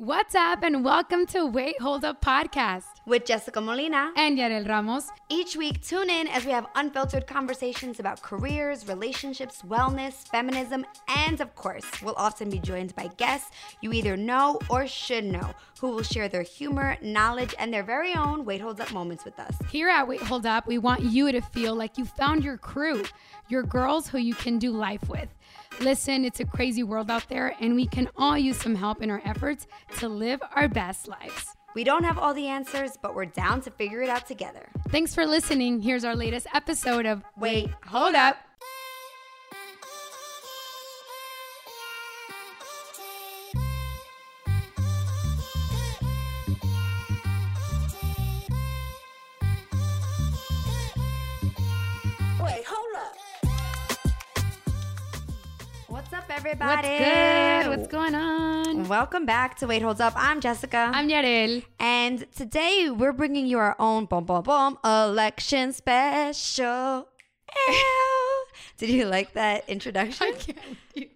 What's up, and welcome to Wait Hold Up podcast with Jessica Molina and Yarel Ramos. Each week, tune in as we have unfiltered conversations about careers, relationships, wellness, feminism, and of course, we'll often be joined by guests you either know or should know who will share their humor, knowledge, and their very own Wait Hold Up moments with us. Here at Wait Hold Up, we want you to feel like you found your crew, your girls who you can do life with. Listen, it's a crazy world out there, and we can all use some help in our efforts to live our best lives. We don't have all the answers, but we're down to figure it out together. Thanks for listening. Here's our latest episode of Wait, Hold Up. Everybody? What's good? What's going on? Welcome back to Wait Holds Up. I'm Jessica. I'm Yarel. And today we're bringing you our own boom boom boom election special. Did you like that introduction? I can't.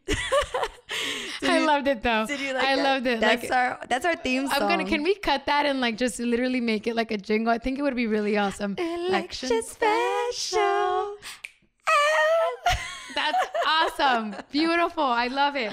I you- loved it though. Did you like I that? loved it. That's like, our that's our theme song. I'm gonna. Can we cut that and like just literally make it like a jingle? I think it would be really awesome. election special? That's awesome. Beautiful. I love it.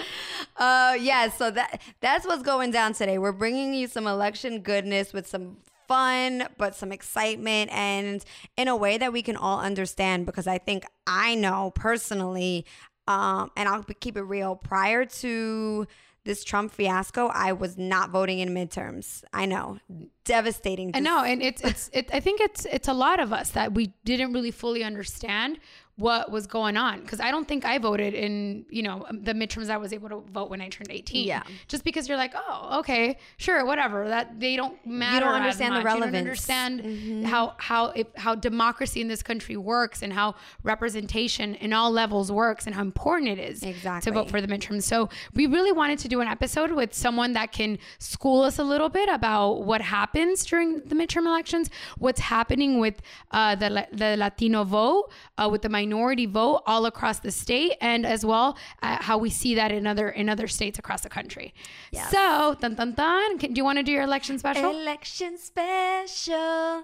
Uh yeah, so that that's what's going down today. We're bringing you some election goodness with some fun but some excitement and in a way that we can all understand because I think I know personally um and I'll keep it real prior to this Trump fiasco, I was not voting in midterms. I know. Devastating. I know, and it's it's it, I think it's it's a lot of us that we didn't really fully understand what was going on because I don't think I voted in you know the midterms. I was able to vote when I turned eighteen. Yeah. just because you're like, oh, okay, sure, whatever. That they don't matter. as understand the much. You don't understand Mhm. how how it, how democracy in this country works and how representation in all levels works and how important it is Exactly. to vote for the midterms. So we really wanted to do an episode with someone that can school us a little bit about what happens during the midterm elections, what's happening with uh, the the Latino vote, uh, with the minority vote all across the state, and as well uh, how we see that in other in other states across the country. Yes. So, dun dun dun. Can, do you want to do your election special? Election special.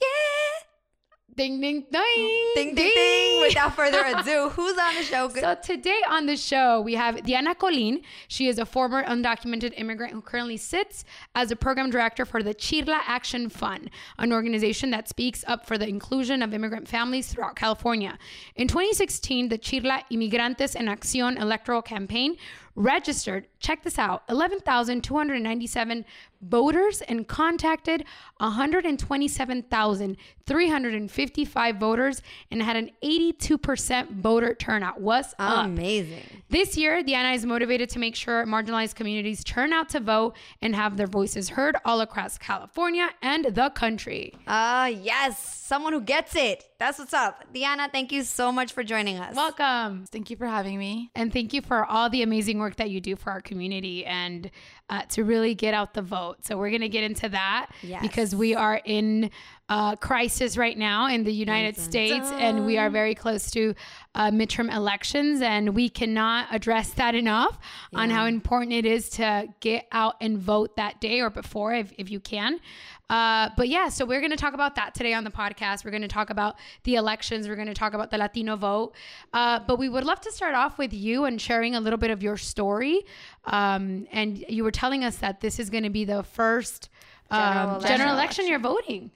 Yeah. Ding ding ding Ding, ding, ding. Without further ado, who's on the show? So today on the show, we have Diana Colin. She is a former undocumented immigrant who currently sits as a program director for the Chirla Action Fund, an organization that speaks up for the inclusion of immigrant families throughout California. In 2016, the Chirla Inmigrantes en Acción electoral campaign registered, check this out, 11,297 voters and contacted 127,355 voters and had an 82% voter turnout. What's up? Amazing. This year, the Diana is motivated to make sure marginalized communities turn out to vote and have their voices heard all across California and the country. Uh, yes. Someone who gets it. That's what's up. Diana, thank you so much for joining us. Welcome. Thank you for having me. And thank you for all the amazing work that you do for our community and uh, to really get out the vote. So, we're going to get into that Yes. because we are in uh, crisis right now in the United Dun, dun, States and we are very close to uh, midterm elections. And we cannot address that enough on how important it is to get out and vote that day or before if, if you can. Uh, but yeah, so we're going to talk about that today on the podcast. We're going to talk about the elections. We're going to talk about the Latino vote. Uh, but we would love to start off with you and sharing a little bit of your story. Um, and you were telling us that this is going to be the first General um, election. general election you're voting.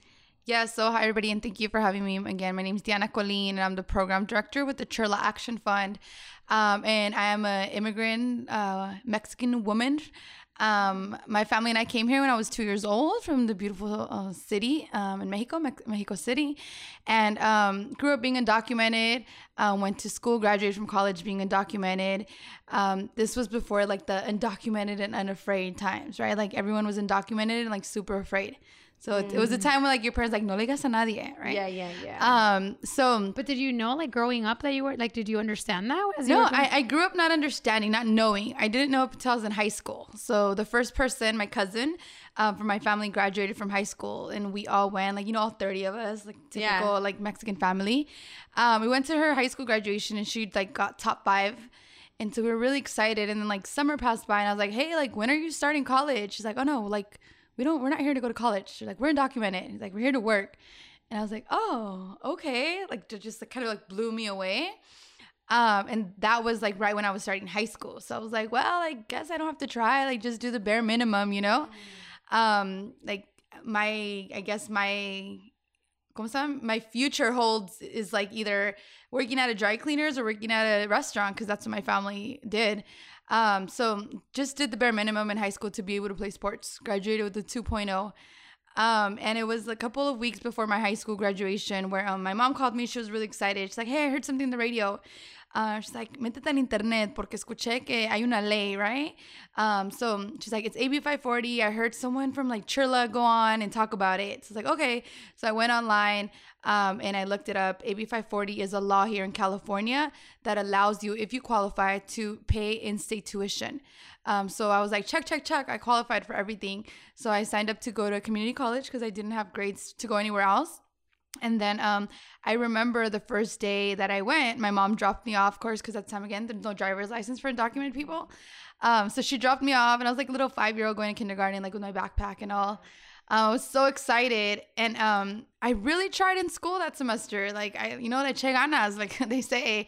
Yeah, so hi everybody, and thank you for having me again. My name is Diana Colin, and I'm the program director with the Chirla Action Fund. Um, and I am an immigrant uh, Mexican woman. Um, my family and I came here when I was two years old from the beautiful uh, city um, in Mexico, Mex- Mexico City, and um, grew up being undocumented. Uh, went to school, graduated from college being undocumented. Um, this was before like the undocumented and unafraid times, right? Like everyone was undocumented and like super afraid. So it, it was a time where like your parents like no le digas a nadie, right? Yeah, yeah, yeah. Um. So But did you know, like growing up, that you were like, did you understand that? As no, I, I grew up not understanding, not knowing. I didn't know up until I was in high school. So the first person, my cousin, um, from my family, graduated from high school, and we all went, like you know, all thirty of us, like typical Yeah. like Mexican family. Um, we went to her high school graduation, and she like got top five. And so we were really excited. And then like summer passed by and I was like, hey, like when are you starting college? She's like, oh no, like we don't, we're not here to go to college. She's like, we're undocumented. He's like, we're here to work. And I was like, oh, okay. Like just like, kind of like blew me away. Um, and that was like right when I was starting high school. So I was like, well, I guess I don't have to try, like just do the bare minimum, you know? Um, like my, I guess my, my future holds is like either working at a dry cleaners or working at a restaurant because that's what my family did. Um, so just did the bare minimum in high school to be able to play sports. Graduated with a 2.0. Um, and it was a couple of weeks before my high school graduation where um, my mom called me. She was really excited. She's like, "Hey, I heard something on the radio." Uh, she's like, métete en internet porque escuché que hay una ley, right? Um, so she's like, it's AB 540. I heard someone from like Chirla go on and talk about it. So it's like, okay. So I went online um, and I looked it up. AB 540 is a law here in California that allows you, if you qualify, to pay in state tuition. Um, so I was like, check, check, check. I qualified for everything. So I signed up to go to a community college because I didn't have grades to go anywhere else. And then um, I remember the first day that I went, my mom dropped me off, of course, because at the time again, there's no driver's license for undocumented people. Um, so she dropped me off, and I was like a little five year old going to kindergarten, like with my backpack and all. I was so excited, and um, I really tried in school that semester. Like I, you know, that che ganas, like they say.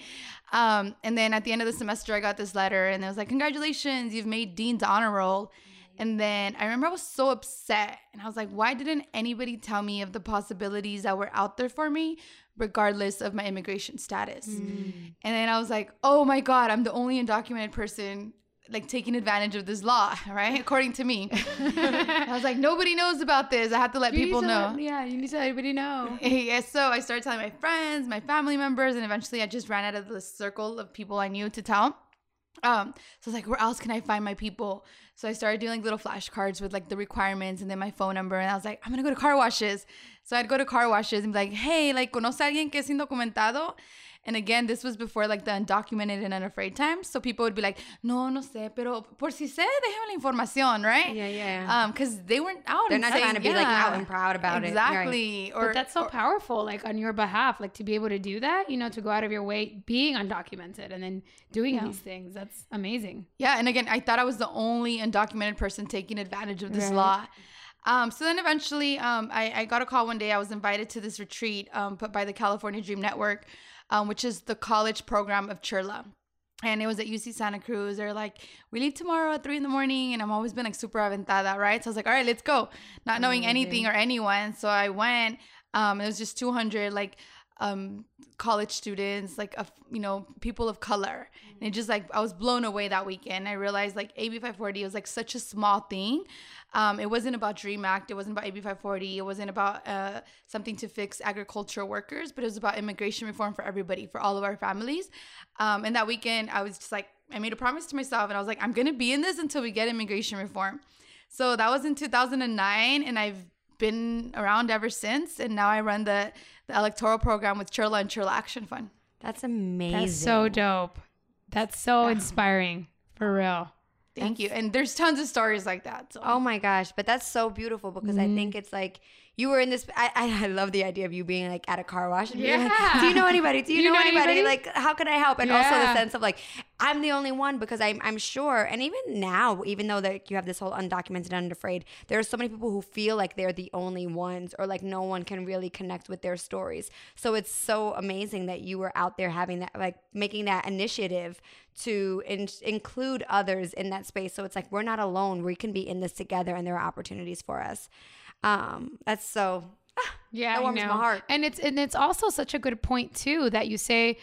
Um, and then at the end of the semester, I got this letter, and it was like, "Congratulations, you've made dean's honor roll." And then I remember I was so upset, and I was like, "Why didn't anybody tell me of the possibilities that were out there for me, regardless of my immigration status?" And then I was like, "Oh my God, I'm the only undocumented person." Like taking advantage of this law, right? According to me, I was like, nobody knows about this. I have to let You people to know. let- yeah, you need to let everybody know. yeah, so I started telling my friends, my family members, and eventually I just ran out of the circle of people I knew to tell. Um, so I was like, where else can I find my people? So I started doing like little flashcards with like the requirements and then my phone number. And I was like, I'm gonna go to car washes. So I'd go to car washes and be like, hey, like, ¿conoce alguien que es indocumentado? And again, this was before like the undocumented and unafraid times. So people would be like, no, no sé, pero por si sé, déjame la información, right? Yeah, yeah. Um, because they weren't out. They're and not saying- trying to be like out and proud about it. Exactly. Or but that's so or- powerful, like on your behalf, like to be able to do that, you know, to go out of your way, being undocumented, and then doing these things. That's amazing. Yeah, and again, I thought I was the only undocumented person taking advantage of this Right. law. Um, so then eventually, um, I, I got a call one day. I was invited to this retreat um, put by the California Dream Network, um, which is the college program of Chirla. And it was at UC Santa Cruz. They're like, we leave tomorrow at three in the morning. And I'm always been like super aventada, right? So I was like, all right, let's go. Not knowing anything or anyone. So I went. Um, it was just 200 like um, college students, like, of, you know, people of color. And it just like, I was blown away that weekend. I realized like AB 540 was like such a small thing. Um, it wasn't about Dream Act. It wasn't about AB 540. It wasn't about uh, something to fix agricultural workers, but it was about immigration reform for everybody, for all of our families. Um, and that weekend, I was just like, I made a promise to myself, and I was like, I'm gonna be in this until we get immigration reform. So that was in 2009, and I've been around ever since. And now I run the the electoral program with Chirla and Chirla Action Fund. That's amazing. That's so dope. That's so inspiring, for real. Thank you. And there's tons of stories like that. So. Oh my gosh, but that's so beautiful because I Mm-hmm. think it's like you were in this. I, I, I love the idea of you being like at a car wash. And being like, Yeah. Do you know anybody? Do you, Do you know, know anybody? anybody? Like, how can I help? And also the sense of like, I'm the only one because I'm, I'm sure. And even now, even though that you have this whole undocumented and unafraid, there are so many people who feel like they're the only ones or like no one can really connect with their stories. So it's so amazing that you were out there having that, like making that initiative to in- include others in that space. So it's like we're not alone. We can be in this together, and there are opportunities for us. Um, that's so. ah, Yeah, that I warms my heart. And it's and it's also such a good point too that you say,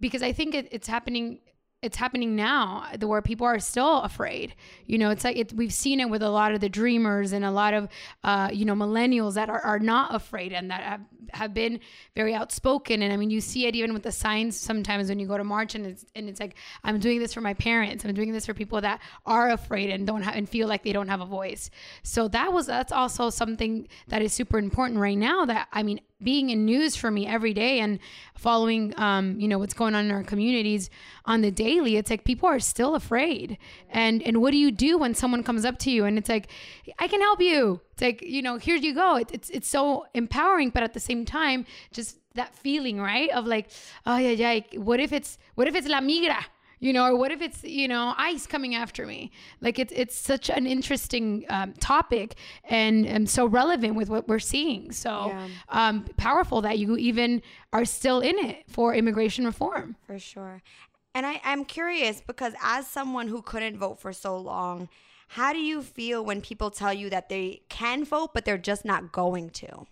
because I think it, it's happening. It's happening now, the where people are still afraid. You know, it's like it, we've seen it with a lot of the dreamers and a lot of, uh, you know, millennials that are, are not afraid and that have, have been very outspoken. And I mean, you see it even with the signs sometimes when you go to march and it's and it's like, I'm doing this for my parents. I'm doing this for people that are afraid and don't have and feel like they don't have a voice. So that was that's also something that is super important right now. That I mean, being in news for me every day and following um, you know what's going on in our communities on the daily it's like people are still afraid and and what do you do when someone comes up to you and it's like i can help you it's like you know here you go. It, it's it's so empowering but at the same time just that feeling right? Of like oh yeah yeah what if it's what if it's la migra you know or what if it's you know ice coming after me? Like it's it's such an interesting um, topic and, and so relevant with what we're seeing. So Yeah. um, powerful that you even are still in it for immigration reform. For sure. And I, I'm curious because as someone who couldn't vote for so long, how do you feel when people tell you that they can vote, but they're just not going to?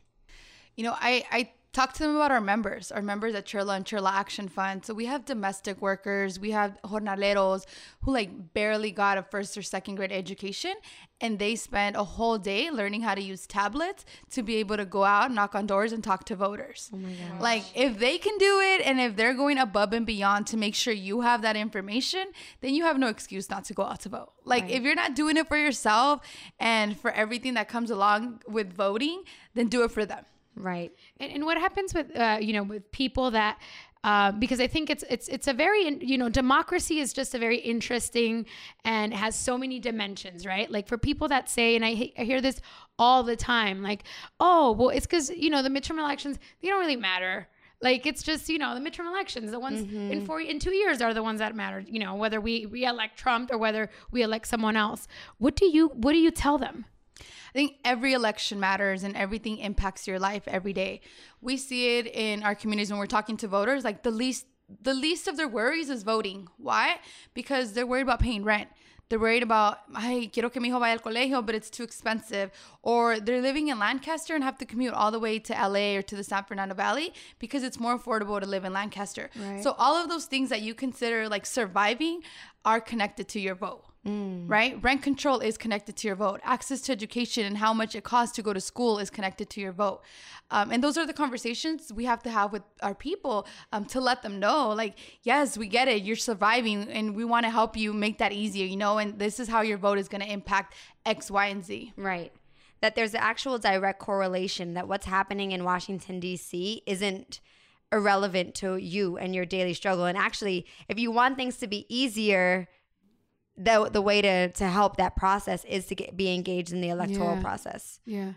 You know, I, I talk to them about our members, our members at Chirla and Chirla Action Fund. So we have domestic workers, we have jornaleros who like barely got a first or second grade education. And they spend a whole day learning how to use tablets to be able to go out, knock on doors, and talk to voters. Oh my God. Like, if they can do it and if they're going above and beyond to make sure you have that information, then you have no excuse not to go out to vote. Like, if you're not doing it for yourself and for everything that comes along with voting, then do it for them. Right. And, and what happens with uh, you know with people that uh, because I think it's it's it's a very you know democracy is just a very interesting and has so many dimensions, right? Like for people that say, and I, I hear this all the time, like, oh, well, it's because you know the midterm elections they don't really matter. Like it's just you know the midterm elections, the ones in four in two years are the ones that matter. You know whether we re-elect Trump or whether we elect someone else. What do you what do you tell them? I think every election matters and everything impacts your life every day. We see it in our communities when we're talking to voters. Like the least the least of their worries is voting. Why? Because they're worried about paying rent. They're worried about, ay, quiero que mi hijo vaya al colegio, but it's too expensive. Or they're living in Lancaster and have to commute all the way to LA or to the San Fernando Valley because it's more affordable to live in Lancaster. So all of those things that you consider like surviving are connected to your vote right? Rent control is connected to your vote. Access to education and how much it costs to go to school is connected to your vote. Um, and those are the conversations we have to have with our people um, to let them know, like, yes, we get it. You're surviving, and we want to help you make that easier, you know. And this is how your vote is going to impact X, Y, and Z. Right. That there's an actual direct correlation that what's happening in Washington, D.C. isn't irrelevant to you and your daily struggle. And actually, if you want things to be easier, the, the way to, to help that process is to get, be engaged in the electoral Yeah. process. Yeah.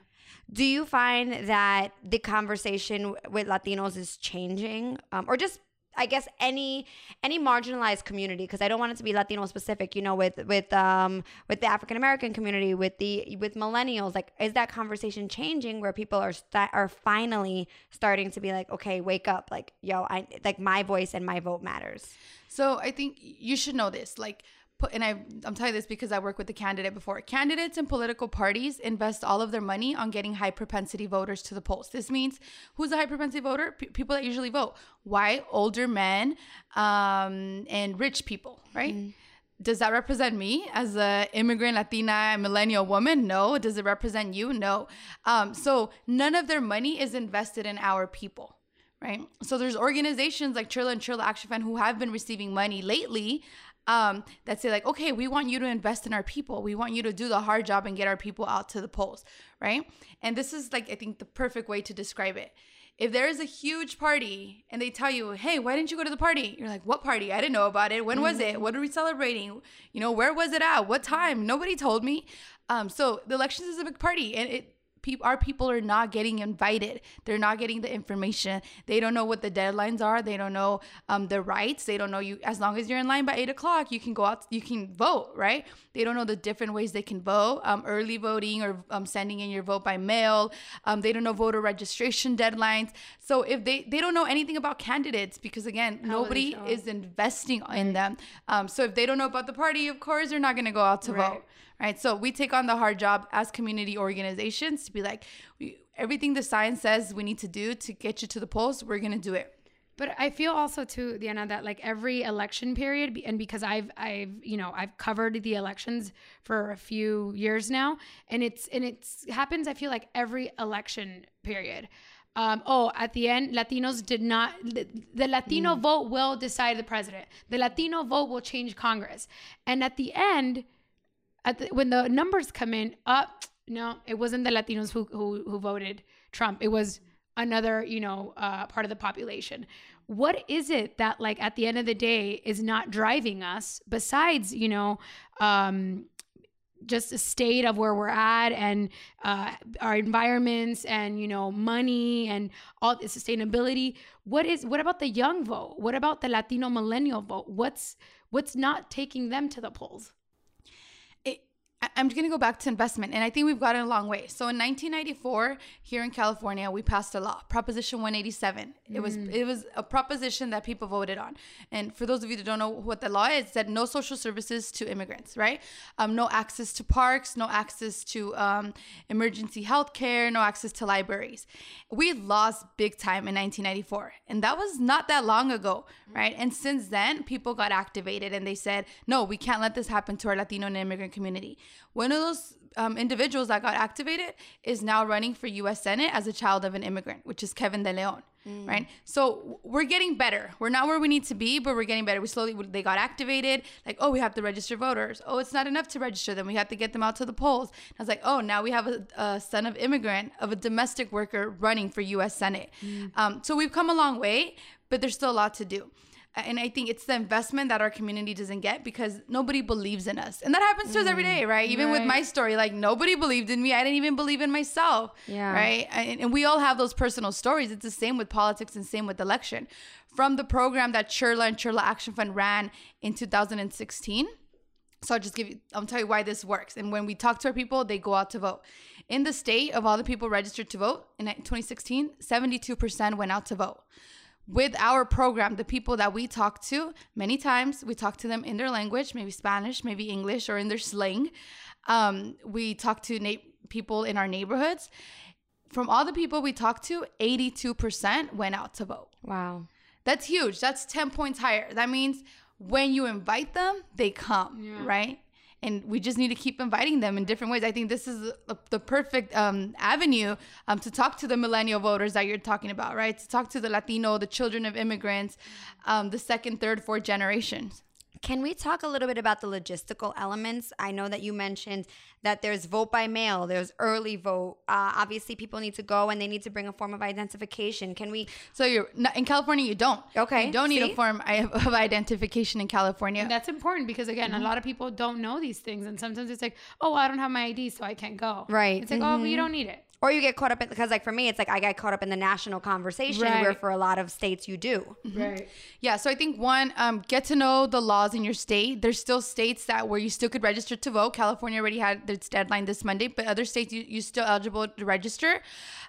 Do you find that the conversation with Latinos is changing, um, or just I guess any any marginalized community? Because I don't want it to be Latino specific. You know, with with um with the African American community, with the with millennials, like is that conversation changing where people are sta- are finally starting to be like, okay, wake up, like yo, I like my voice and my vote matters. So I think you should know this. Like, and I, I'm telling you this because I work with the candidate before. Candidates and political parties invest all of their money on getting high propensity voters to the polls. This means who's a high propensity voter? P- people that usually vote. White, older men, um, and rich people, right? Does that represent me as a immigrant Latina millennial woman? No. Does it represent you? No. Um, so none of their money is invested in our people right? So there's organizations like Chirla and Chirla Action Fund who have been receiving money lately um, that say like, okay, we want you to invest in our people. We want you to do the hard job and get our people out to the polls, right? And this is like I think the perfect way to describe it. If there is a huge party and they tell you, hey, why didn't you go to the party? You're like, what party? I didn't know about it. When was it? What are we celebrating? You know, where was it at? What time? Nobody told me. Um, so the elections is a big party and it peop our people are not getting invited. They're not getting the information. They don't know what the deadlines are. They don't know um, the rights. They don't know you. As long as you're in line by eight o'clock, you can go out. You can vote, right? They don't know the different ways they can vote. Um, early voting or um, sending in your vote by mail. Um, they don't know voter registration deadlines. So if they they don't know anything about candidates because again, nobody is investing in them. Um, so if they don't know about the party, of course they're not going to go out to Right. vote right? So we take on the hard job as community organizations to be like, we, everything the science says we need to do to get you to the polls, we're gonna do it. But I feel also too, Diana, that like every election period, and because I've I've you know I've covered the elections for a few years now, and it's and it's happens. I feel like every election period. Um, oh, at the end, Latinos did not. The, the Latino vote will decide the president. The Latino vote will change Congress, and at the end, the, when the numbers come in, up no, it wasn't the Latinos who, who who voted Trump. It was another you know uh, part of the population. What is it that like at the end of the day is not driving us besides you know um, just a state of where we're at and uh, our environments and you know money and all the sustainability what is what about the young vote what about the latino millennial vote what's what's not taking them to the polls? I'm going to go back to investment, and I think we've gotten a long way. So in 1994, here in California, we passed a law, Proposition 187. It was it was a proposition that people voted on. And for those of you that don't know what the law is, it said no social services to immigrants, right? Um, no access to parks, no access to um, emergency health care, no access to libraries. We lost big time in 1994, and that was not that long ago, right? And since then, people got activated and they said, no, we can't let this happen to our Latino and immigrant community. One of those um, individuals that got activated is now running for U.S. Senate as a child of an immigrant, which is Kevin De Leon, right? So we're getting better. We're not where we need to be, but we're getting better. We slowly they got activated. Like, oh, we have to register voters. Oh, it's not enough to register them. We have to get them out to the polls. I was like, oh, now we have a, a son of immigrant of a domestic worker running for U.S. Senate. Um, so we've come a long way, but there's still a lot to do and I think it's the investment that our community doesn't get because nobody believes in us. And that happens to us every day, mm, right? Even with my story, like nobody believed in me. I didn't even believe in myself. Yeah. Right. And, and we all have those personal stories. It's the same with politics and same with election. From the program that Chirla and Chirla Action Fund ran in 2016. So I'll just give you, I'll tell you why this works. And when we talk to our people, they go out to vote. In the state of all the people registered to vote in 2016, 72% went out to vote with our program, the people that we talk to, many times we talk to them in their language, maybe Spanish, maybe English, or in their slang. Um, we talk to na- people in our neighborhoods. From all the people we talked to, 82% went out to vote. Wow. That's huge. That's 10 points higher. That means when you invite them, they come, right? And we just need to keep inviting them in different ways. I think this is the, perfect um, avenue um, to talk to the millennial voters that you're talking about, right? To talk to the Latino, the children of immigrants, um, the second, third, fourth generations. Can we talk a little bit about the logistical elements? I know that you mentioned that there's vote by mail, there's early vote. Uh, obviously, people need to go and they need to bring a form of identification. Can we? So you're not, in California, you don't. Okay, You don't need see? a form of identification in California. That's important because again, a lot of people don't know these things, and sometimes it's like, oh, I don't have my ID, so I can't go. Right. It's like, oh, but you don't need it. Or you get caught up in because, like, for me, it's like I got caught up in the national conversation, Right. where for a lot of states you do. Right. Yeah, so I think one, um, get to know the laws in your state. There's still states that where you still could register to vote. California already had its deadline this Monday, but other states you you still eligible to register.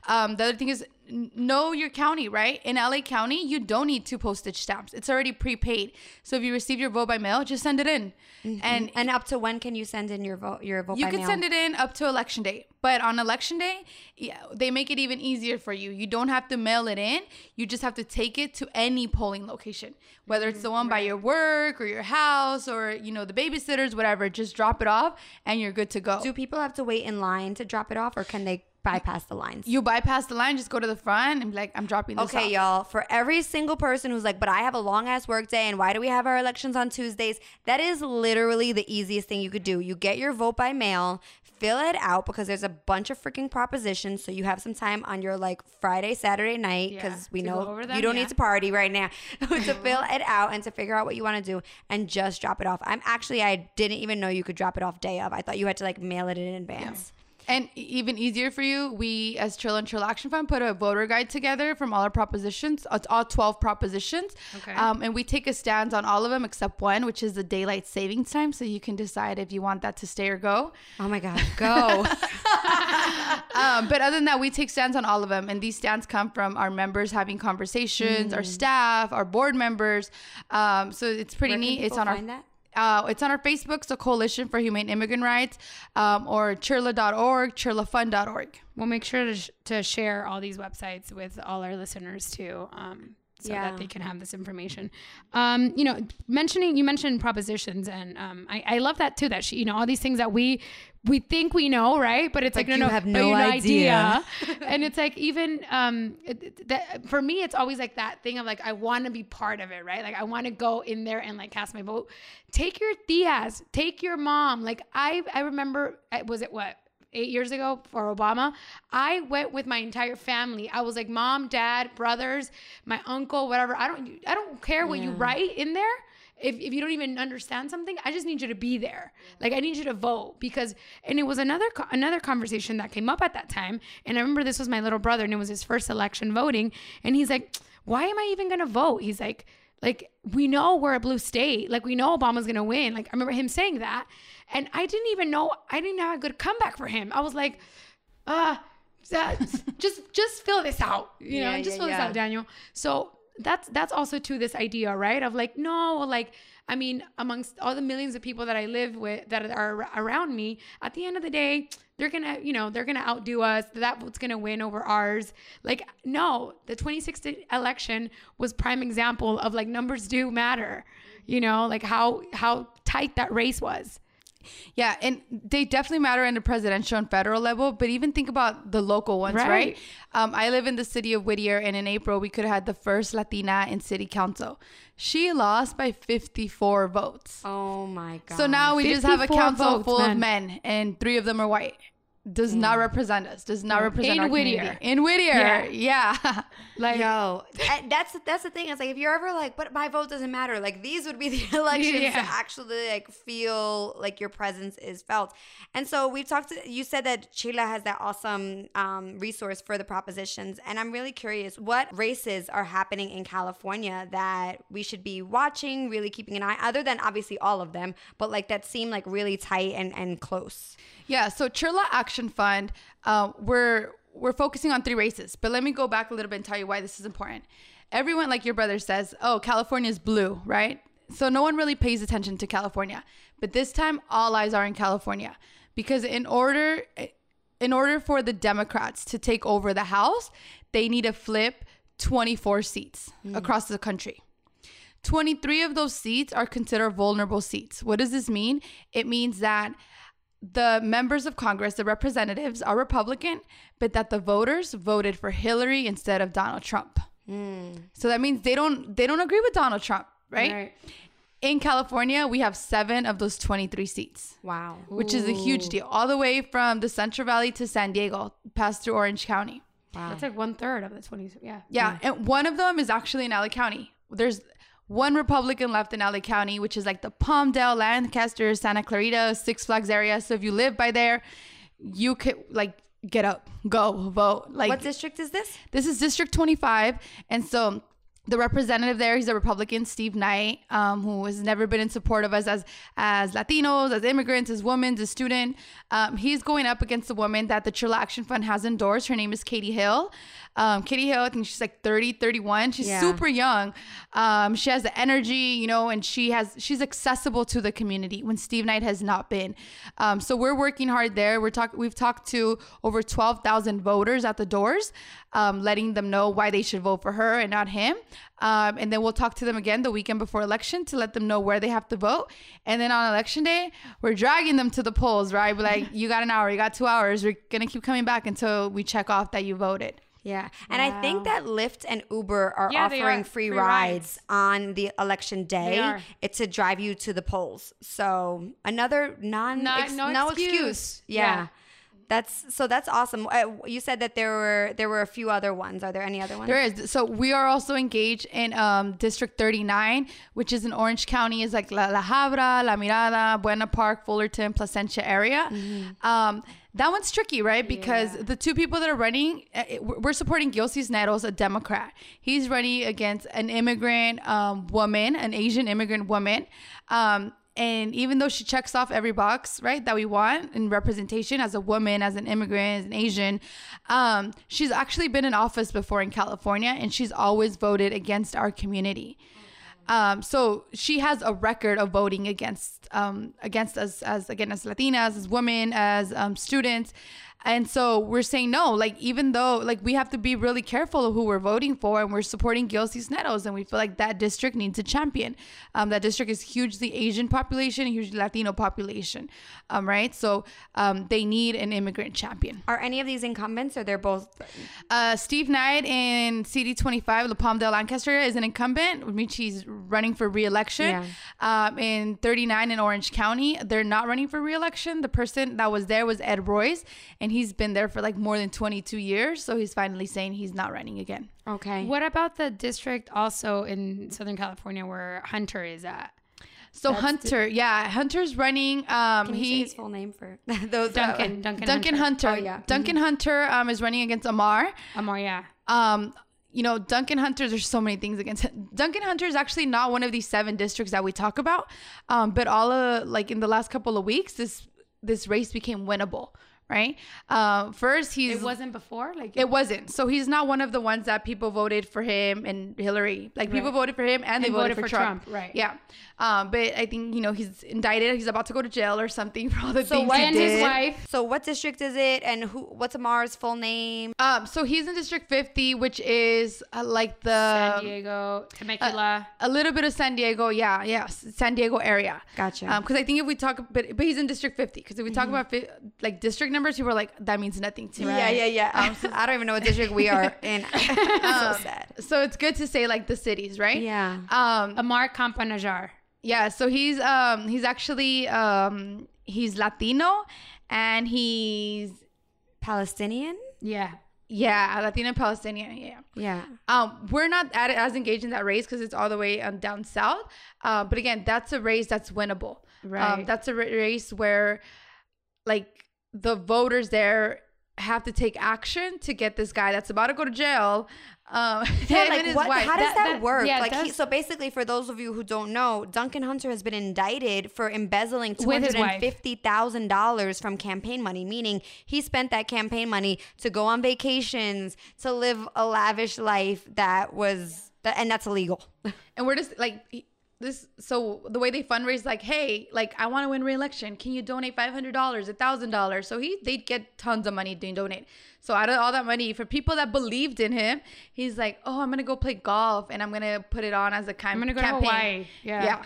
Um, the other thing is n- know your county, right? In LA County, you don't need two postage stamps. It's already prepaid. So if you receive your vote by mail, just send it in. Mm-hmm. And And up to when can you send in your vote? Your vote you can mail? send it in up to election day. But on election day, yeah, they make it even easier for you. You don't have to mail it in. You just have to take it to any polling location, whether it's the mm-hmm. one by your work or your house or you know the babysitters, whatever. Just drop it off and you're good to go. Do people have to wait in line to drop it off, or can they bypass the lines? you bypass the line, just go to the front and be like, I'm dropping this Okay, off. y'all, for every single person who's like, but I have a long ass work day and why do we have our elections on Tuesdays? That is literally the easiest thing you could do. You get your vote by mail, fill it out because there's a bunch of freaking propositions. So you have some time on your like Friday, Saturday night Yeah, because we know them, you don't yeah. need to party right now to fill it out and to figure out what you want to do and just drop it off. I'm actually, I didn't even know you could drop it off day of. I thought you had to like mail it in advance. And even easier for you, we as Chirla and Chirla Action Fund put a voter guide together from all our propositions. It's all 12 propositions. Okay. Um, and we take a stance on all of them except one, which is the daylight savings time. So you can decide if you want that to stay or go. Oh my God, go. Um, but other than that, we take stands on all of them. And these stands come from our members having conversations, our staff, our board members. Um, so it's pretty Where can neat. It's on our. that? Uh, it's on our Facebook, so Coalition for Humane Immigrant Rights, um, or chirla.org, chirlafund.org. We'll make sure to, sh- to share all these websites with all our listeners too, um, so Yeah. that they can have this information. Um, you know, mentioning you mentioned propositions, and um, I, I love that too. That she, you know, all these things that we we think we know, right? But it's like, Like no, you no, have no you idea. and it's like even um, it- that for me, it's always like that thing of like I want to be part of it, right? Like I want to go in there and like cast my vote. Take your tias, take your mom. Like I I remember, was it what? Eight years ago for Obama, I went with my entire family. I was like mom, dad, brothers, my uncle, whatever. I don't I don't care what you write in there. If, if you don't even understand something, I just need you to be there. Like I need you to vote because and it was another another conversation that came up at that time. And I remember this was my little brother and it was his first election voting and he's like, "Why am I even going to vote?" He's like, like we know we're a blue state. Like we know Obama's gonna win. Like I remember him saying that, and I didn't even know I didn't have a good comeback for him. I was like, uh, just just fill this out, you know, Yeah, just yeah, fill this out, Daniel. So that's that's also to this idea, right? Of like, no, like I mean, amongst all the millions of people that I live with that are around me, at the end of the day, they're gonna, you know, they're gonna outdo us. That vote's gonna win over ours. Like, no, the 2016 election was prime example of like numbers do matter. You know, like how how tight that race was. Yeah, and they definitely matter in the presidential and federal level, but even think about the local ones, right? Right. Um, I live in the city of Whittier, and in April, we could have had the first Latina in city council. She lost by 54 votes. Oh my god. So now we just have a council votes, full of men, and three of them are white. Does not represent us. Does not represent In our Whittier. community. In Whittier, yeah. Like, Yo, that's that's the thing. It's like if you're ever like, but my vote doesn't matter. Like these would be the elections Yeah. to actually like feel like your presence is felt. And so we've talked. To, you said that Chirla has that awesome um, resource for the propositions, and I'm really curious what races are happening in California that we should be watching, really keeping an eye. Other than obviously all of them, but like that seem like really tight and and close. Yeah, so Chirla Action Fund, uh, we're we're focusing on three races, but let me go back a little bit and tell you why this is important. Everyone, like your brother says, oh, California is blue, right? So no one really pays attention to California, but this time all eyes are in California because in order in order for the Democrats to take over the House, they need to flip 24 seats across the country. 23 of those seats are considered vulnerable seats. What does this mean? It means that the members of Congress, the representatives, are Republican, but that the voters voted for Hillary instead of Donald Trump. Hmm. So that means they don't they don't agree with Donald Trump, right? right. In California, we have seven of those 23 seats, Wow. which is a huge deal, all the way from the Central Valley to San Diego, past through Orange County. Wow. That's like one third of the 20. Yeah. Yeah, hmm. and one of them is actually in LA County. There's one Republican left in LA County, which is like the Palmdale, Lancaster, Santa Clarita, Six Flags area. So if you live by there, you could like get up, go vote. Like what district is this? this is District 25, and so the representative there, he's a Republican, Steve Knight, um, who has never been in support of us as as Latinos, as immigrants, as women, as student. Um, he's going up against a woman that the Chirla Action Fund has endorsed. Her name is Katie Hill. Um, Katie Hill, I think she's like 30, 31. She's Yeah. super young. Um, she has the energy, you know, and she has she's accessible to the community when Steve Knight has not been. Um, so we're working hard there. We're talking. We've talked to over 12,000 voters at the doors, um, letting them know why they should vote for her and not him. Um, and then we'll talk to them again the weekend before election to let them know where they have to vote. And then on election day, we're dragging them to the polls, right? We're like, you got an hour, you got two hours. We're gonna keep coming back until we check off that you voted. Yeah. And I think that Lyft and Uber are Yeah, offering are. free, Free rides, rides. on the election day. are. It's to drive you to the polls. So another non Not- ex- no no excuse. excuse. Yeah. Yeah. That's so that's awesome. Uh, you said that there were there were a few other ones. Are there any other ones? There is. So we are also engaged in um, District 39, which is in Orange County. Is like La, La Habra, La Mirada, Buena Park, Fullerton, Placentia area. Um, that one's tricky, right? Because the two people that are running, uh, we're supporting Gil Cisneros, a Democrat. He's running against an immigrant um, woman, an Asian immigrant woman. Um, and even though she checks off every box, right, that we want in representation as a woman, as an immigrant, as an Asian, um, she's actually been in office before in California and she's always voted against our community. Um, so she has a record of voting against um, against us as again as Latinas, as women, as um, students. And so we're saying no, like even though like we have to be really careful of who we're voting for, and we're supporting Gil Cisneros, and we feel like that district needs a champion. Um, that district is hugely Asian population, hugely Latino population, um, right? So um, they need an immigrant champion. Are any of these incumbents or they're both Uh, Steve Knight in CD25, the Palmdale Lancaster, is an incumbent, which means he's running for reelection. Um, in 39 in Orange County, they're not running for reelection. The person that was there was Ed Royce, and he's been there for like more than 22 years. So he's finally saying he's not running again. okay? What about the district also in Southern California where Hunter is at? So Hunter, yeah, Hunter's running. Um, Can you say he his full name for those? Duncan. Uh, Duncan. Duncan Hunter. Hunter. Oh, yeah. Duncan Hunter um, is running against Amar. Amar, yeah. um you know, Duncan Hunter, there's so many things against. Duncan Hunter is actually not one of these seven districts that we talk about. Um, but all of like in the last couple of weeks, this this race became winnable, right? Uh, first, he's It wasn't before, like it wasn't. So he's not one of the ones that people voted for him and Hillary. Like people Right. voted for him and they And voted, voted for, for Trump. Trump, right. Yeah. Um, but I think you know he's indicted. He's about to go to jail or something for all the things what- he and did. his wife. So what district is it, and who? What's Amar's full name? Um, so he's in District 50, which is uh, like the San Diego, Temecula. a little bit of San Diego, yeah, yeah, San Diego area. Gotcha. Um, because I think if we talk, but but he's in District 50. Because if we talk about fi- like district numbers, people are like, that means nothing to me. Yeah, yeah, yeah. I don't even know what district we are in. so sad. So it's good to say like the cities, right? Yeah. Um, Amar Campa-Najjar. yeah. So he's um he's actually um he's Latino, and he's Palestinian. Yeah. yeah Latino Palestinian. Yeah. Yeah. Um, we're not at, as engaged in that race because it's all the way um, down south. Uh, but again, that's a race that's winnable. Um, Right. that's a race where, like, the voters there have to take action to get this guy that's about to go to jail. Um, Yeah, like what? wife. How does That- that, that- work? yeah, like, he, so basically, for those of you who don't know, Duncan Hunter has been indicted for embezzling two hundred and fifty thousand dollars from campaign money. Meaning, he spent that campaign money to go on vacations, to live a lavish life that was, that, and that's illegal. and we're just like this so the way they fundraise like hey like i want to win re-election. Can you donate $500 $1000 so he they'd get tons of money to donate. So out of all that money for people that believed in him he's like oh i'm gonna go play golf and i'm gonna put it on as a cam- I'm gonna go campaign. To Hawaii. Yeah. yeah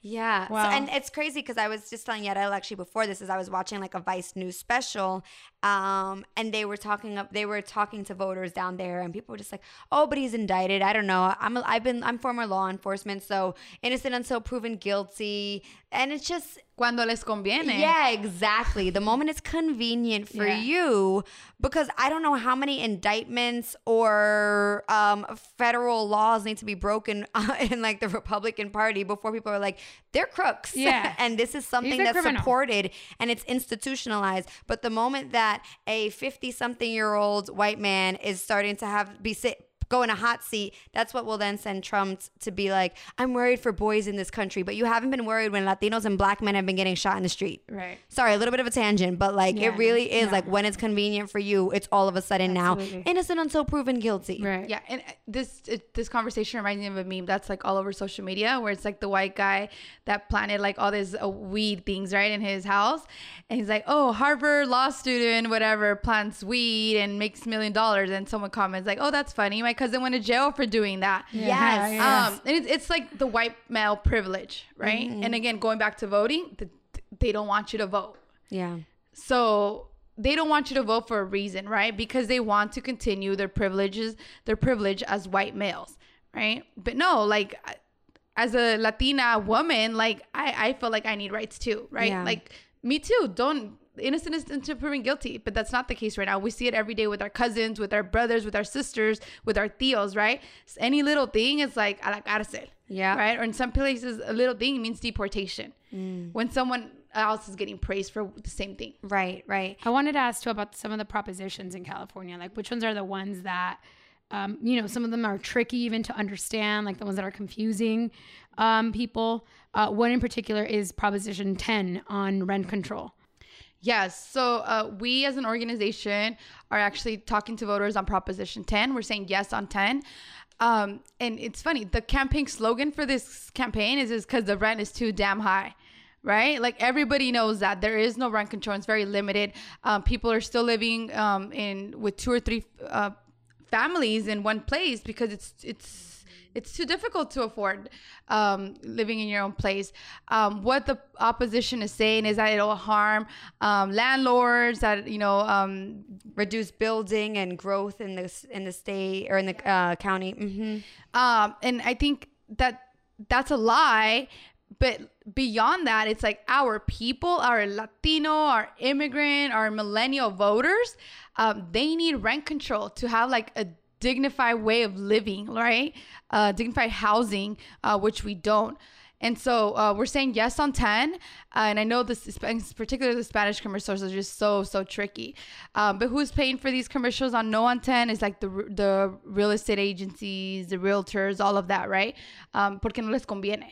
Yeah. So, and it's crazy because I was just telling Yarel actually before this is I was watching like a Vice News special, um, and they were talking up they were talking to voters down there, and people were just like, "Oh, but he's indicted. I don't know. I'm a, I've been I'm former law enforcement, so innocent until proven guilty." And it's just cuando les conviene yeah, exactly. The moment it's convenient for Yeah. you, because I don't know how many indictments or um, federal laws need to be broken uh, in like the Republican Party before people are like, they're crooks. Yeah. and this is something that's criminal. supported and it's institutionalized. But the moment that a 50 something year old white man is starting to have be sit go in a hot seat, that's what will then send Trump to be like, I'm worried for boys in this country, but you haven't been worried when Latinos and black men have been getting shot in the street. Right. Sorry, a little bit of a tangent, but like Yeah, it really is no. like when it's convenient for you, it's all of a sudden now innocent until proven guilty. Right. Yeah, and uh, this it, this conversation reminds me of a meme that's like all over social media, where it's like the white guy that planted like all these uh, weed things right in his house, and he's like, "Oh, Harvard law student, whatever, plants weed and makes million dollars," and someone comments like, "Oh, that's funny. My cousin went to jail for doing that." Yes. Yeah. Um, and it's, it's like the white male privilege, right? And again, going back to voting, th- they don't want you to vote. Yeah. So they don't want you to vote for a reason, right? Because they want to continue their privileges, their privilege as white males, right? But no, like as a Latina woman, like I, I feel like I need rights too, right? Yeah. Like me too. Don't innocent is until proven guilty, but that's not the case right now. We see it every day with our cousins, with our brothers, with our sisters, with our tios, right? So any little thing is like a la cárcel. Yeah. Right. Or in some places, a little thing means deportation. When someone else is getting praised for the same thing. Right, right. I wanted to ask too about some of the propositions in California. Like, which ones are the ones that, um, you know, some of them are tricky even to understand, like the ones that are confusing um, people. Uh, one in particular is Proposition 10 on rent control. Yes. So uh, we as an organization are actually talking to voters on Proposition 10. We're saying yes on 10. Um, and it's funny, the campaign slogan for this campaign is because the rent is too damn high. Right? Like everybody knows that there is no rent control. It's very limited. Um, people are still living um, in with two or three uh, families in one place because it's it's it's too difficult to afford um, living in your own place. Um, what the opposition is saying is that it'll harm um, landlords. That you know, um, Reduce building and growth in the in the state or in the uh, county. hmm um, and I think that that's a lie. But beyond that, it's like our people, our Latino, our immigrant, our millennial voters, um, they need rent control to have like a dignified way of living, right? Uh, dignified housing, uh, which we don't. And so uh, we're saying yes on 10. Uh, and I know this, particularly the Spanish commercials are just so, so tricky. Um, but who's paying for these commercials on no on 10 is like the, the real estate agencies, the realtors, all of that, right? Um, porque no les conviene.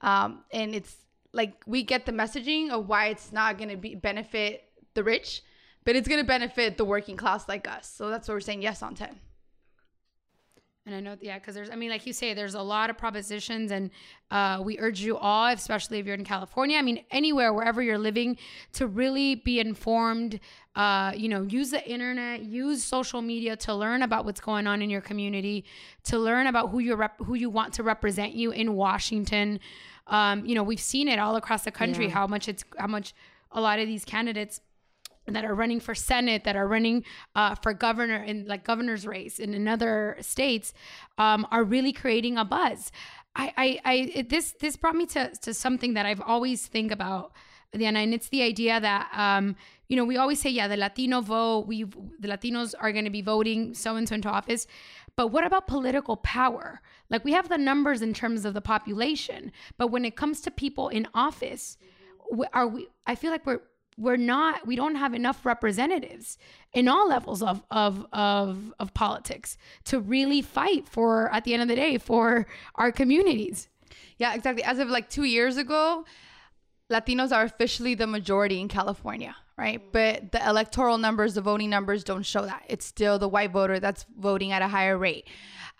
Um, and it's like we get the messaging of why it's not going to be benefit the rich, but it's going to benefit the working class like us. So that's what we're saying yes on 10. And I know, yeah, because there's, I mean, like you say, there's a lot of propositions, and uh, we urge you all, especially if you're in California, I mean, anywhere, wherever you're living, to really be informed. Uh, you know, use the internet, use social media to learn about what's going on in your community, to learn about who you rep- who you want to represent you in Washington. Um, you know, we've seen it all across the country yeah. how much it's how much a lot of these candidates that are running for senate that are running uh, for governor in like governor's race in, in other states um, are really creating a buzz. I i, I it, this this brought me to to something that i've always think about Diana, and it's the idea that um, you know we always say yeah the latino vote we the latinos are going to be voting so and so into office. But what about political power? Like we have the numbers in terms of the population but when it comes to people in office are we i feel like we're we're not we don't have enough representatives in all levels of of of of politics to really fight for at the end of the day for our communities. Yeah exactly. As of like 2 years ago latinos are officially the majority in california right? But the electoral numbers the voting numbers don't show that. It's still the white voter that's voting at a higher rate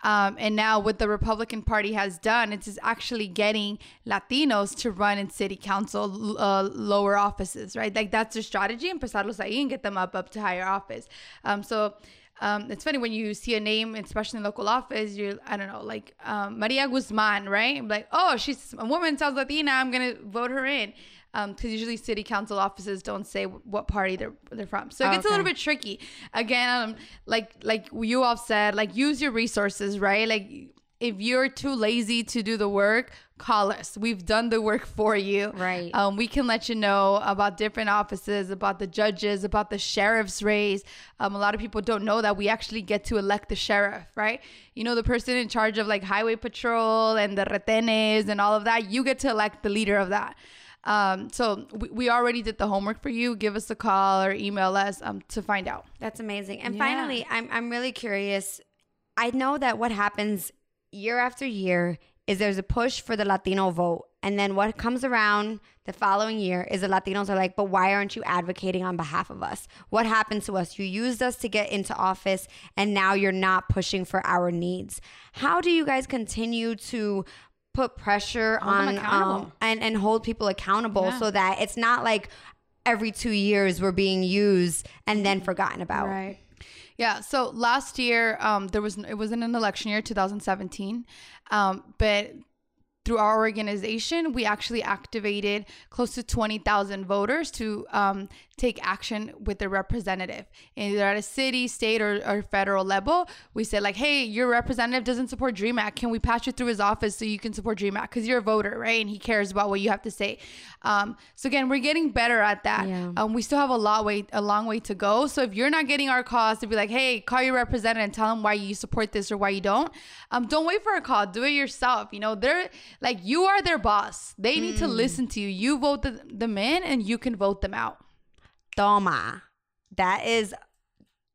um, and now what the Republican Party has done, it's actually getting Latinos to run in city council uh, lower offices, right? Like that's their strategy, empezarlos ahí and get them up up to higher office. Um, so um, it's funny when you see a name, especially in local office, you're, I don't know, like um, Maria Guzman, right? Like, oh, she's a woman, sounds Latina, I'm going to vote her in because um, usually city council offices don't say what party they're they're from. So it gets okay. a little bit tricky. Again, um, like like you all said, like use your resources, right? Like if you're too lazy to do the work, call us. We've done the work for you. Right. Um, we can let you know about different offices, about the judges, about the sheriff's race. Um, a lot of people don't know that we actually get to elect the sheriff, right? You know, the person in charge of like highway patrol and the retenes and all of that, you get to elect the leader of that. Um, so we, we already did the homework for you. Give us a call or email us um, to find out. That's amazing. And yeah. finally, I'm, I'm really curious. I know that what happens year after year is there's a push for the Latino vote. And then what comes around the following year is the Latinos are like, but why aren't you advocating on behalf of us? What happened to us? You used us to get into office and now you're not pushing for our needs. How do you guys continue to put pressure hold on um, and and hold people accountable yeah. so that it's not like every two years we're being used and then forgotten about. Right. Yeah. So last year, um, there was it wasn't an election year, 2017, um, but through our organization, we actually activated close to 20,000 voters to um, take action with their representative. Either at a city, state, or, or, federal level, we said, like, hey, your representative doesn't support DREAM Act. Can we pass you through his office so you can support DREAM Act? Because you're a voter, right? And he cares about what you have to say. Um, so again, we're getting better at that. Yeah. Um, we still have a lot way, a long way to go. So if you're not getting our calls to be like, hey, call your representative and tell them why you support this or why you don't, um, don't wait for a call. Do it yourself. You know, they're like, you are their boss. They need mm. to listen to you. You vote the, them in and you can vote them out. Toma. That is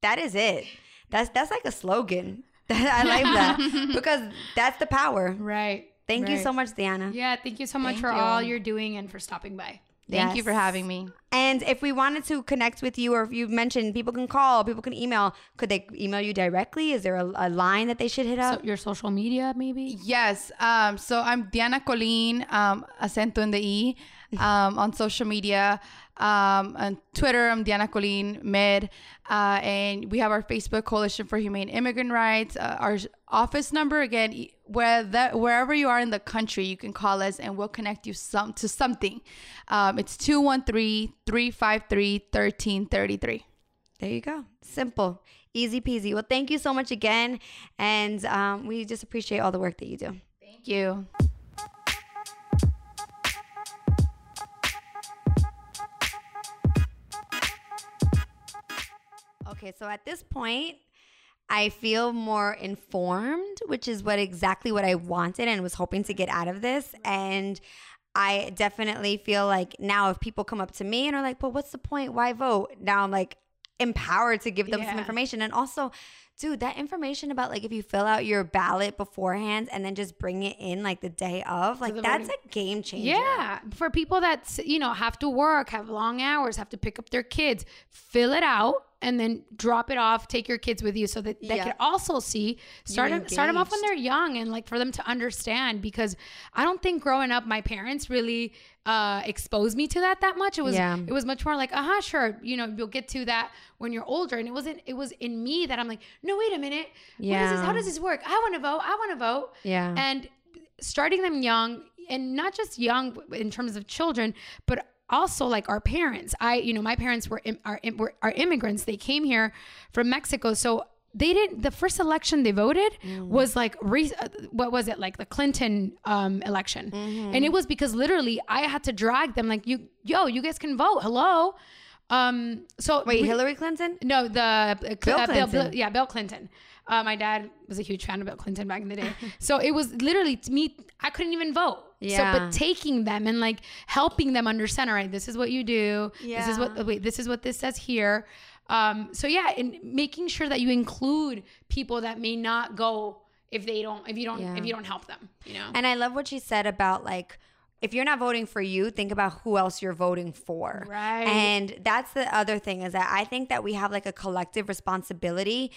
that is it. That's that's like a slogan. I like that because that's the power. Right. Thank right. you so much, Diana. Yeah, thank you so much thank for you. all you're doing and for stopping by. Thank yes. you for having me. And if we wanted to connect with you, or if you mentioned people can call, people can email, could they email you directly? Is there a, a line that they should hit up? So your social media, maybe? Yes. Um, so I'm Diana Colín, um, acento in the E, um, on social media. Um, on Twitter, I'm Diana Colín Med. Uh, and we have our Facebook Coalition for Humane Immigrant Rights. Uh, our office number, again, where that, wherever you are in the country, you can call us and we'll connect you some to something. Um, it's 213 353 1333. There you go. Simple, easy peasy. Well, thank you so much again. And um, we just appreciate all the work that you do. Thank you. Okay, so at this point, I feel more informed, which is what exactly what I wanted and was hoping to get out of this. And I definitely feel like now if people come up to me and are like, but what's the point? Why vote? Now I'm like empowered to give them some information. And also, dude, that information about like if you fill out your ballot beforehand and then just bring it in like the day of, like that's voting- a game changer. Yeah, for people that you know have to work, have long hours, have to pick up their kids, fill it out and then drop it off. Take your kids with you so that they Yeah. can also see. Start them, start them off when they're young and like for them to understand. Because I don't think growing up, my parents really uh exposed me to that that much. It was Yeah. it was much more like, uh huh, sure, you know, you'll get to that when you're older. And it wasn't. It was in me that I'm like, no, wait a minute, what is this? How does this work? I want to vote. I want to vote Yeah. and starting them young and not just young in terms of children but also like our parents. I you know my parents were are, were are immigrants. They came here from mexico. So they didn't the first election they voted was like re, uh, what was it? Like the clinton um, election. And it was because literally i had to drag them like you yo you guys can vote. Hello? Um so Wait, we- Hillary Clinton? no, the uh, Bill Bill, Bill, Clinton. yeah, Bill Clinton. Uh, my dad was a huge fan of Bill Clinton back in the day. so it was literally to me, I couldn't even vote. Yeah. So, but taking them and like helping them understand, all right, this is what you do. Yeah. This is what, wait, this is what this says here. Um, so yeah, and making sure that you include people that may not go if they don't, if you don't, Yeah. if you don't help them, you know? And I love what she said about like, if you're not voting for you, think about who else you're voting for. Right. And that's the other thing is that I think that we have like a collective responsibility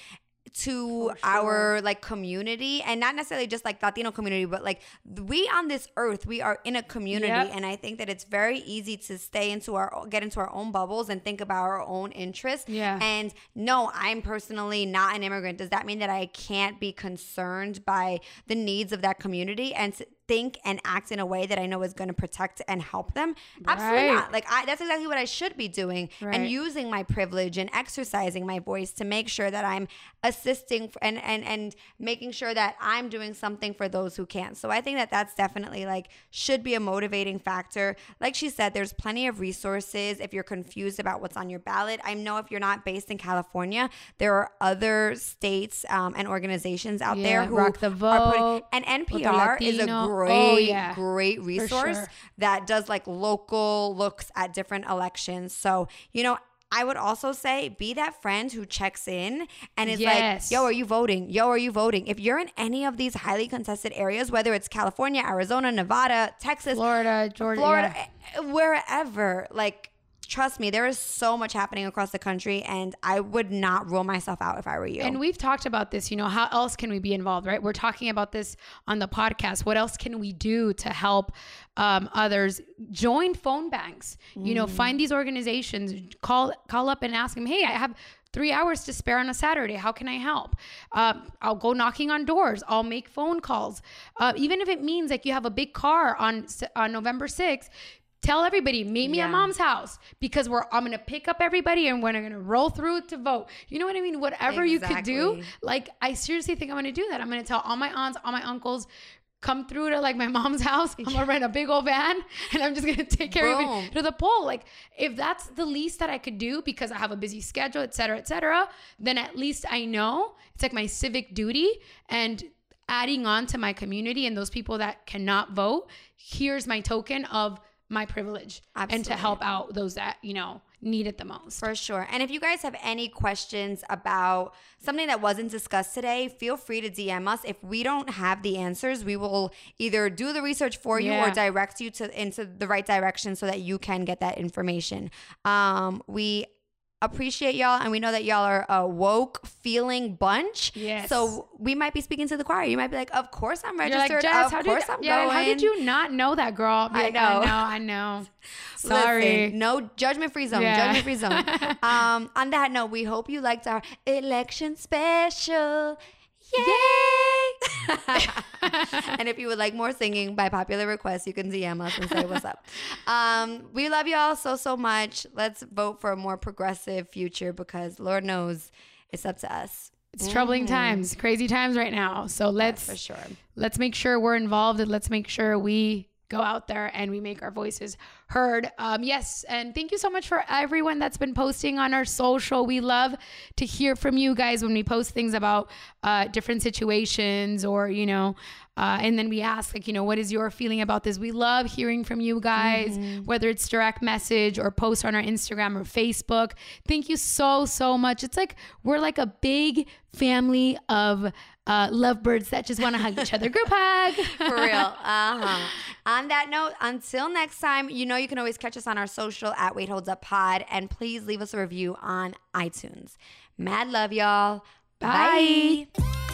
to our like community and not necessarily just like Latino community, but like we on this earth, we are in a community. Yep. And I think that it's very easy to stay into our, get into our own bubbles and think about our own interests. Yeah. And no, I'm personally not an immigrant. Does that mean that I can't be concerned by the needs of that community and to think and act in a way that I know is going to protect and help them? Absolutely Right. not. Like I, that's exactly what I should be doing and using my privilege and exercising my voice to make sure that I'm assisting and and and making sure that I'm doing something for those who can't. So I think that that's definitely like should be a motivating factor. Like she said, there's plenty of resources if you're confused about what's on your ballot. I know if you're not based in California, there are other states um, and organizations out there who Rock the are putting Vote, and NPR is a. great Oh, yeah. great resource sure. that does like local looks at different elections. So, you know, I would also say be that friend who checks in and is Yes. like, yo, are you voting? Yo, are you voting? If you're in any of these highly contested areas, whether it's California, Arizona, Nevada, Texas, Florida, Georgia, Florida, yeah. eh, wherever, like, trust me, there is so much happening across the country, and I would not rule myself out if I were you. And we've talked about this, you know, how else can we be involved, right? We're talking about this on the podcast. What else can we do to help um, others? Join phone banks, you know, find these organizations, call call up and ask them, hey, I have three hours to spare on a Saturday. How can I help? Um, I'll go knocking on doors. I'll make phone calls. Uh, even if it means like you have a big car on on November 6th, tell everybody meet me Yeah. at mom's house because we're i'm gonna pick up everybody and we're gonna roll through to vote. You know what i mean? Whatever you could do like i seriously think i'm gonna do that. I'm gonna tell all my aunts all my uncles come through to like my mom's house. I'm gonna rent a big old van and i'm just gonna take care of it to the poll like if that's the least that i could do because i have a busy schedule et cetera et cetera then at least i know it's like my civic duty and adding on to my community and those people that cannot vote here's my token of my privilege and to help out those that you know need it the most For sure. And if you guys have any questions about something that wasn't discussed today, feel free to DM us. If we don't have the answers, we will either do the research for you or direct you to into the right direction so that you can get that information. Um, we appreciate y'all and we know that y'all are a woke feeling bunch. Yes. So we might be speaking to the choir. You might be like, Of course I'm registered. You're like Jess, of how course did I'm yeah, going. how did you not know that, girl? I like, know. I know, I know. Sorry. Listen, no judgment free zone. Yeah. Judgment free zone. um, on that note, we hope you liked our election special. Yay! and if you would like more singing by popular request, you can DM us and say what's up. Um, we love you all so, so much. Let's vote for a more progressive future because Lord knows it's up to us. It's troubling times, crazy times right now. So let's For sure. let's make sure we're involved and let's make sure we go out there and we make our voices heard. Um, yes, and thank you so much for everyone that's been posting on our social. We love to hear from you guys when we post things about uh, different situations or you know. Uh, and then we ask, like, you know, what is your feeling about this? We love hearing from you guys, whether it's direct message or post on our Instagram or Facebook. Thank you so, so much. It's like we're like a big family of uh, lovebirds that just want to hug each other. Group hug. For real. Uh-huh. On that note, until next time, you know you can always catch us on our social at Wait Holds Up Pod. And please leave us a review on iTunes. Mad love, y'all. Bye. Bye.